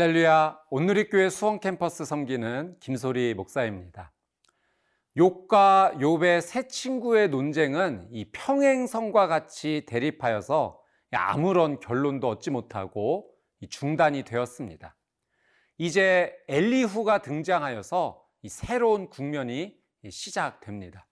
할렐루야, 온누리교회 수원 캠퍼스 섬기는 김소리 목사입니다. 욕과 욥의 새 친구의 논쟁은 이 평행선과 같이 대립하여서 아무런 결론도 얻지 못하고 중단이 되었습니다. 이제 엘리후가 등장하여서 새로운 국면이 시작됩니다.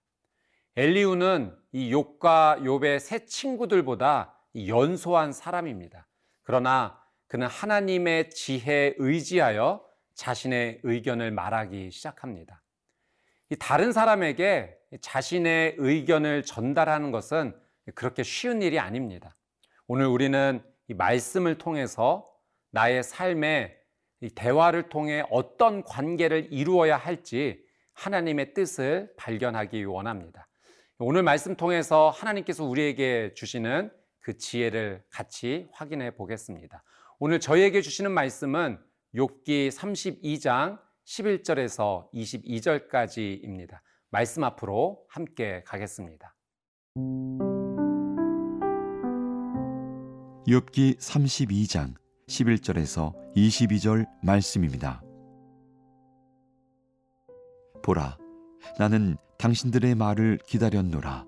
엘리후는 이 욕과 욥의 새 친구들보다 연소한 사람입니다. 그러나 그는 하나님의 지혜에 의지하여 자신의 의견을 말하기 시작합니다. 다른 사람에게 자신의 의견을 전달하는 것은 그렇게 쉬운 일이 아닙니다. 오늘 우리는 이 말씀을 통해서 나의 삶에 대화를 통해 어떤 관계를 이루어야 할지 하나님의 뜻을 발견하기 원합니다. 오늘 말씀 통해서 하나님께서 우리에게 주시는 그 지혜를 같이 확인해 보겠습니다. 오늘 저희에게 주시는 말씀은 욥기 32장 11절에서 22절까지입니다. 말씀 앞으로 함께 가겠습니다. 욥기 32장 11절에서 22절 말씀입니다. 보라 나는 당신들의 말을 기다렸노라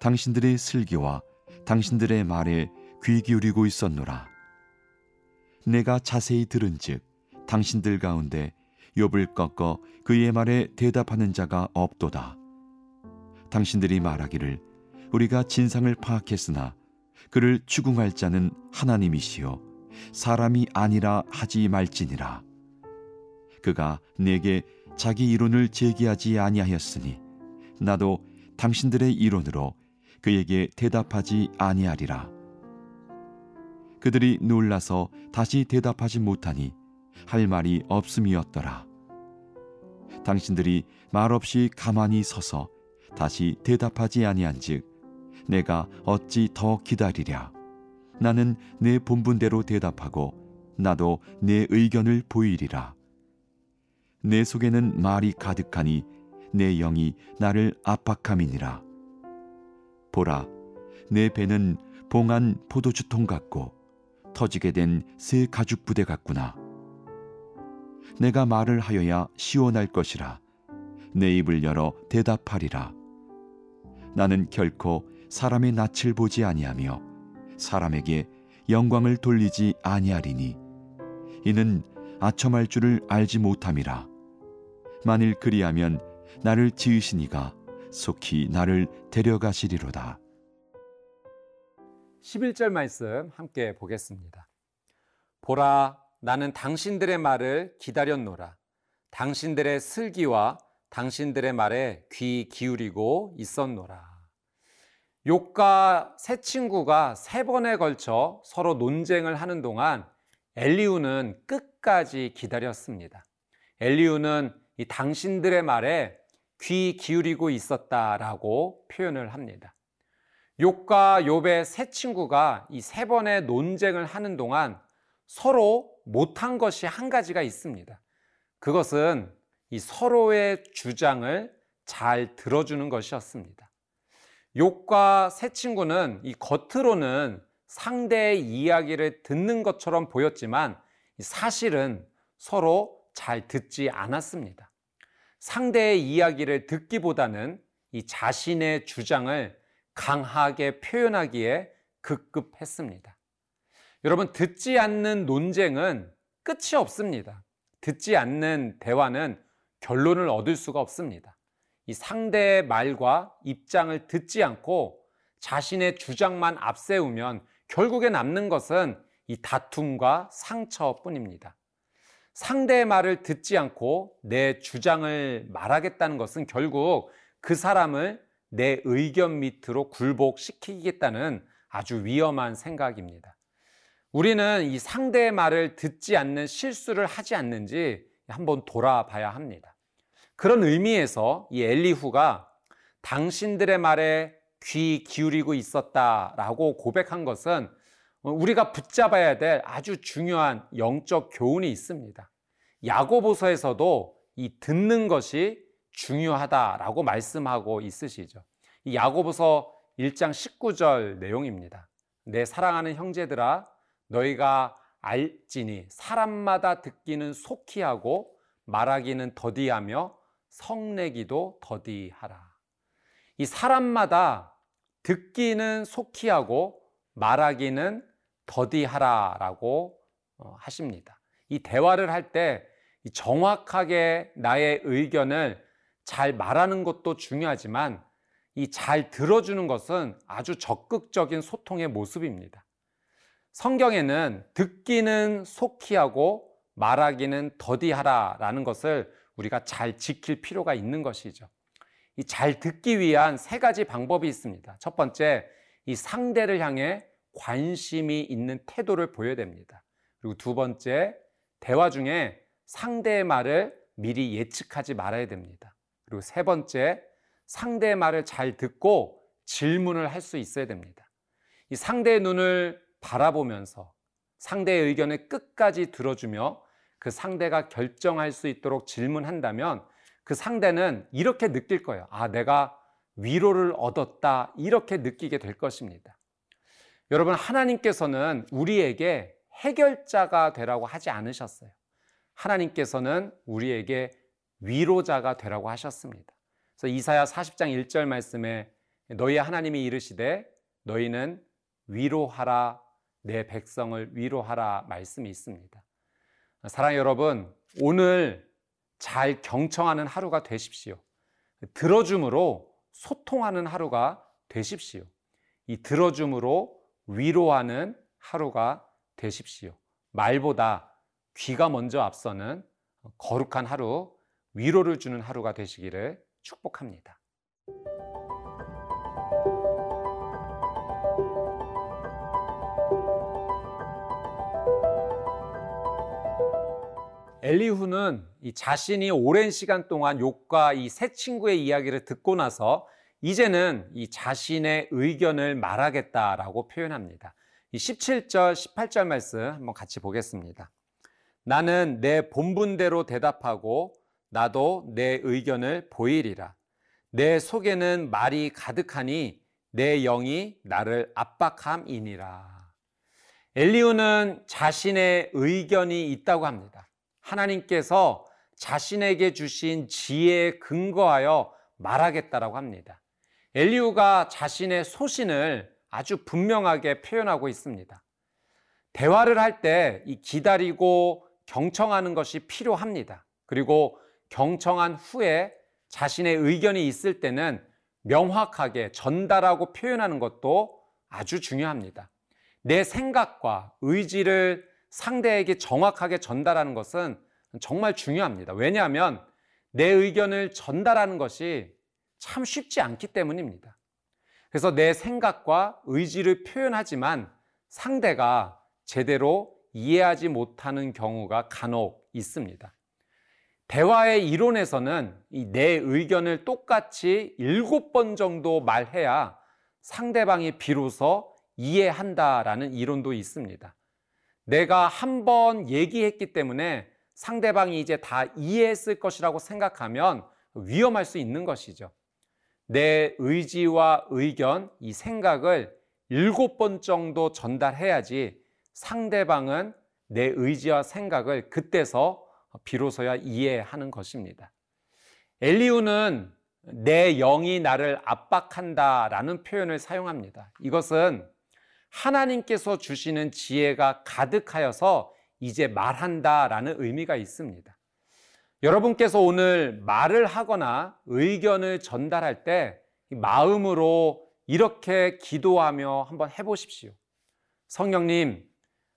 당신들의 슬기와 당신들의 말에 귀 기울이고 있었노라 내가 자세히 들은즉 당신들 가운데 욥을 꺾어 그의 말에 대답하는 자가 없도다. 당신들이 말하기를 우리가 진상을 파악했으나 그를 추궁할 자는 하나님이시요 사람이 아니라 하지 말지니라. 그가 내게 자기 이론을 제기하지 아니하였으니 나도 당신들의 이론으로 그에게 대답하지 아니하리라. 그들이 놀라서 다시 대답하지 못하니 할 말이 없음이었더라. 당신들이 말없이 가만히 서서 다시 대답하지 아니한즉 내가 어찌 더 기다리랴. 나는 내 본분대로 대답하고 나도 내 의견을 보이리라. 내 속에는 말이 가득하니 내 영이 나를 압박함이니라. 보라, 내 배는 봉한 포도주통 같고 터지게 된 새 가죽 부대 같구나. 내가 말을 하여야 시원할 것이라. 내 입을 열어 대답하리라. 나는 결코 사람의 낯을 보지 아니하며 사람에게 영광을 돌리지 아니하리니 이는 아첨할 줄을 알지 못함이라. 만일 그리하면 나를 지으시니가 속히 나를 데려가시리로다. 11절 말씀 함께 보겠습니다. 보라, 나는 당신들의 말을 기다렸노라. 당신들의 슬기와 당신들의 말에 귀 기울이고 있었노라. 욕과 새 친구가 세 번에 걸쳐 서로 논쟁을 하는 동안 엘리우는 끝까지 기다렸습니다. 엘리우는 이 당신들의 말에 귀 기울이고 있었다라고 표현을 합니다. 욕과 욥의 세 친구가 이 세 번의 논쟁을 하는 동안 서로 못한 것이 한 가지가 있습니다. 그것은 이 서로의 주장을 잘 들어주는 것이었습니다. 욕과 세 친구는 이 겉으로는 상대의 이야기를 듣는 것처럼 보였지만 사실은 서로 잘 듣지 않았습니다. 상대의 이야기를 듣기보다는 이 자신의 주장을 강하게 표현하기에 급급했습니다. 여러분, 듣지 않는 논쟁은 끝이 없습니다. 듣지 않는 대화는 결론을 얻을 수가 없습니다. 이 상대의 말과 입장을 듣지 않고 자신의 주장만 앞세우면 결국에 남는 것은 이 다툼과 상처뿐입니다. 상대의 말을 듣지 않고 내 주장을 말하겠다는 것은 결국 그 사람을 내 의견 밑으로 굴복시키겠다는 아주 위험한 생각입니다. 우리는 이 상대의 말을 듣지 않는 실수를 하지 않는지 한번 돌아봐야 합니다. 그런 의미에서 이 엘리후가 당신들의 말에 귀 기울이고 있었다라고 고백한 것은 우리가 붙잡아야 될 아주 중요한 영적 교훈이 있습니다. 야고보서에서도 이 듣는 것이 중요하다라고 말씀하고 있으시죠. 이 야고보서 1장 19절 내용입니다. 내 사랑하는 형제들아 너희가 알지니 사람마다 듣기는 속히 하고 말하기는 더디하며 성내기도 더디하라. 이 사람마다 듣기는 속히 하고 말하기는 더디하라라고 어, 하십니다. 이 대화를 할 때 정확하게 나의 의견을 잘 말하는 것도 중요하지만 이 잘 들어주는 것은 아주 적극적인 소통의 모습입니다. 성경에는 듣기는 속히 하고 말하기는 더디하라라는 것을 우리가 잘 지킬 필요가 있는 것이죠. 이 잘 듣기 위한 세 가지 방법이 있습니다. 첫 번째, 이 상대를 향해 관심이 있는 태도를 보여야 됩니다. 그리고 두 번째, 대화 중에 상대의 말을 미리 예측하지 말아야 됩니다. 그리고 세 번째, 상대의 말을 잘 듣고 질문을 할 수 있어야 됩니다. 이 상대의 눈을 바라보면서 상대의 의견을 끝까지 들어주며 그 상대가 결정할 수 있도록 질문한다면 그 상대는 이렇게 느낄 거예요. 아, 내가 위로를 얻었다. 이렇게 느끼게 될 것입니다. 여러분, 하나님께서는 우리에게 해결자가 되라고 하지 않으셨어요. 하나님께서는 우리에게 위로자가 되라고 하셨습니다. 그래서 이사야 40장 1절 말씀에 너희 하나님이 이르시되 너희는 위로하라 내 백성을 위로하라 말씀이 있습니다. 사랑 여러분, 오늘 잘 경청하는 하루가 되십시오. 들어줌으로 소통하는 하루가 되십시오. 이 들어줌으로 위로하는 하루가 되십시오. 말보다 귀가 먼저 앞서는 거룩한 하루, 위로를 주는 하루가 되시기를 축복합니다. 엘리후는 이 자신이 오랜 시간 동안 욕과 이새 친구의 이야기를 듣고 나서 이제는 이 자신의 의견을 말하겠다라고 표현합니다. 이 17절, 18절 말씀 한번 같이 보겠습니다. 나는 내 본분대로 대답하고 나도 내 의견을 보이리라. 내 속에는 말이 가득하니 내 영이 나를 압박함이니라. 엘리우는 자신의 의견이 있다고 합니다. 하나님께서 자신에게 주신 지혜에 근거하여 말하겠다라고 합니다. 엘리우가 자신의 소신을 아주 분명하게 표현하고 있습니다. 대화를 할 때 이 기다리고 경청하는 것이 필요합니다. 그리고 경청한 후에 자신의 의견이 있을 때는 명확하게 전달하고 표현하는 것도 아주 중요합니다. 내 생각과 의지를 상대에게 정확하게 전달하는 것은 정말 중요합니다. 왜냐하면 내 의견을 전달하는 것이 참 쉽지 않기 때문입니다. 그래서 내 생각과 의지를 표현하지만 상대가 제대로 이해하지 못하는 경우가 간혹 있습니다. 대화의 이론에서는 내 의견을 똑같이 일곱 번 정도 말해야 상대방이 비로소 이해한다라는 이론도 있습니다. 내가 한 번 얘기했기 때문에 상대방이 이제 다 이해했을 것이라고 생각하면 위험할 수 있는 것이죠. 내 의지와 의견, 이 생각을 일곱 번 정도 전달해야지 상대방은 내 의지와 생각을 그때서 비로소야 이해하는 것입니다. 엘리우는 내 영이 나를 압박한다 라는 표현을 사용합니다. 이것은 하나님께서 주시는 지혜가 가득하여서 이제 말한다 라는 의미가 있습니다. 여러분께서 오늘 말을 하거나 의견을 전달할 때 마음으로 이렇게 기도하며 한번 해보십시오. 성령님,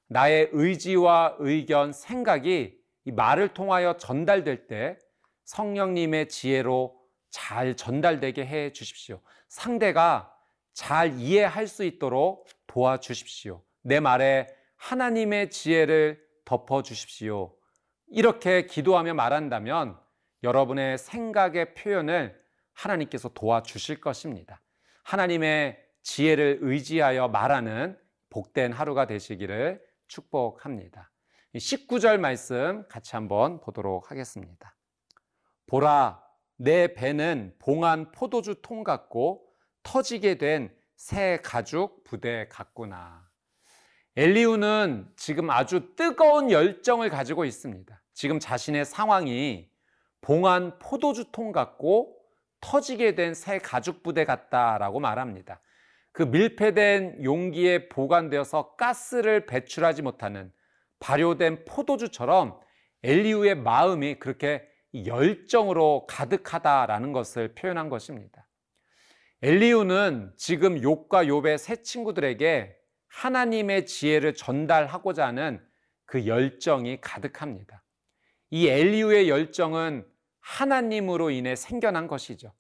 나의 의지와 의견, 생각이 이 말을 통하여 전달될 때 성령님의 지혜로 잘 전달되게 해 주십시오. 상대가 잘 이해할 수 있도록 도와주십시오. 내 말에 하나님의 지혜를 덮어 주십시오. 이렇게 기도하며 말한다면 여러분의 생각의 표현을 하나님께서 도와주실 것입니다. 하나님의 지혜를 의지하여 말하는 복된 하루가 되시기를 축복합니다. 19절 말씀 같이 한번 보도록 하겠습니다. 보라, 내 배는 봉한 포도주 통 같고 터지게 된 새 가죽 부대 같구나. 엘리우는 지금 아주 뜨거운 열정을 가지고 있습니다. 지금 자신의 상황이 봉한 포도주 통 같고 터지게 된 새 가죽 부대 같다라고 말합니다. 그 밀폐된 용기에 보관되어서 가스를 배출하지 못하는 발효된 포도주처럼 엘리우의 마음이 그렇게 열정으로 가득하다라는 것을 표현한 것입니다. 엘리우는 지금 욥과 욥의 세 친구들에게 하나님의 지혜를 전달하고자 하는 그 열정이 가득합니다. 이 엘리우의 열정은 하나님으로 인해 생겨난 것이죠.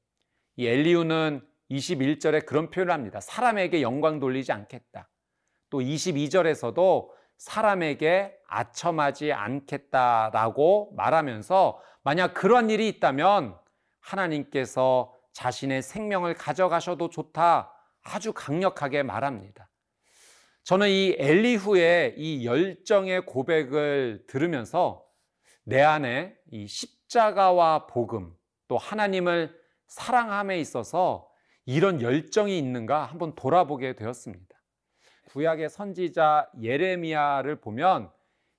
이 엘리우는 21절에 그런 표현을 합니다. 사람에게 영광 돌리지 않겠다. 또 22절에서도 사람에게 아첨하지 않겠다라고 말하면서 만약 그런 일이 있다면 하나님께서 자신의 생명을 가져가셔도 좋다. 아주 강력하게 말합니다. 저는 이 엘리후의 이 열정의 고백을 들으면서 내 안에 이 십자가와 복음 또 하나님을 사랑함에 있어서 이런 열정이 있는가 한번 돌아보게 되었습니다. 구약의 선지자 예레미야를 보면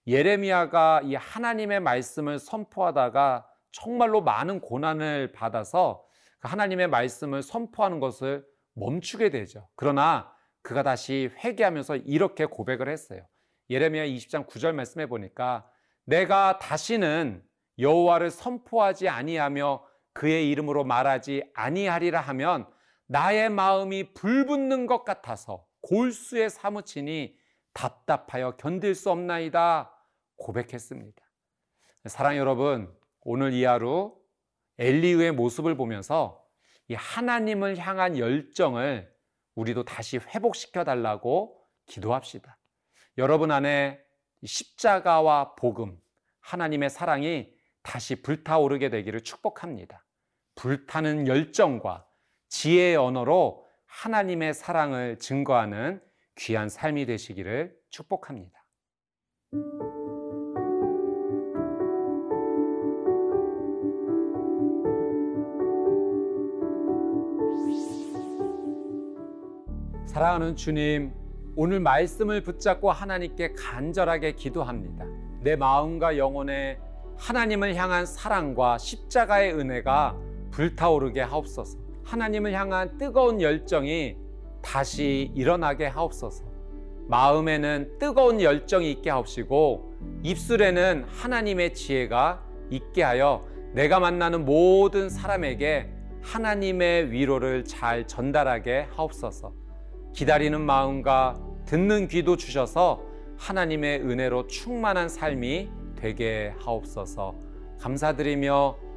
예레미야가 이 하나님의 말씀을 선포하다가 정말로 많은 고난을 받아서 그 하나님의 말씀을 선포하는 것을 멈추게 되죠. 그러나 그가 다시 회개하면서 이렇게 고백을 했어요. 예레미야 20장 9절 말씀해 보니까 내가 다시는 여호와를 선포하지 아니하며 그의 이름으로 말하지 아니하리라 하면 나의 마음이 불붙는 것 같아서 골수에 사무치니 답답하여 견딜 수 없나이다 고백했습니다. 사랑 여러분, 오늘 이 하루 엘리우의 모습을 보면서 이 하나님을 향한 열정을 우리도 다시 회복시켜 달라고 기도합시다. 여러분 안에 십자가와 복음, 하나님의 사랑이 다시 불타오르게 되기를 축복합니다. 불타는 열정과 지혜의 언어로 하나님의 사랑을 증거하는 귀한 삶이 되시기를 축복합니다. 사랑하는 주님, 오늘 말씀을 붙잡고 하나님께 간절하게 기도합니다. 내 마음과 영혼에 하나님을 향한 사랑과 십자가의 은혜가 불타오르게 하옵소서. 하나님을 향한 뜨거운 열정이 다시 일어나게 하옵소서. 마음에는 뜨거운 열정이 있게 하옵시고 입술에는 하나님의 지혜가 있게 하여 내가 만나는 모든 사람에게 하나님의 위로를 잘 전달하게 하옵소서. 기다리는 마음과 듣는 귀도 주셔서 하나님의 은혜로 충만한 삶이 되게 하옵소서. 감사드리며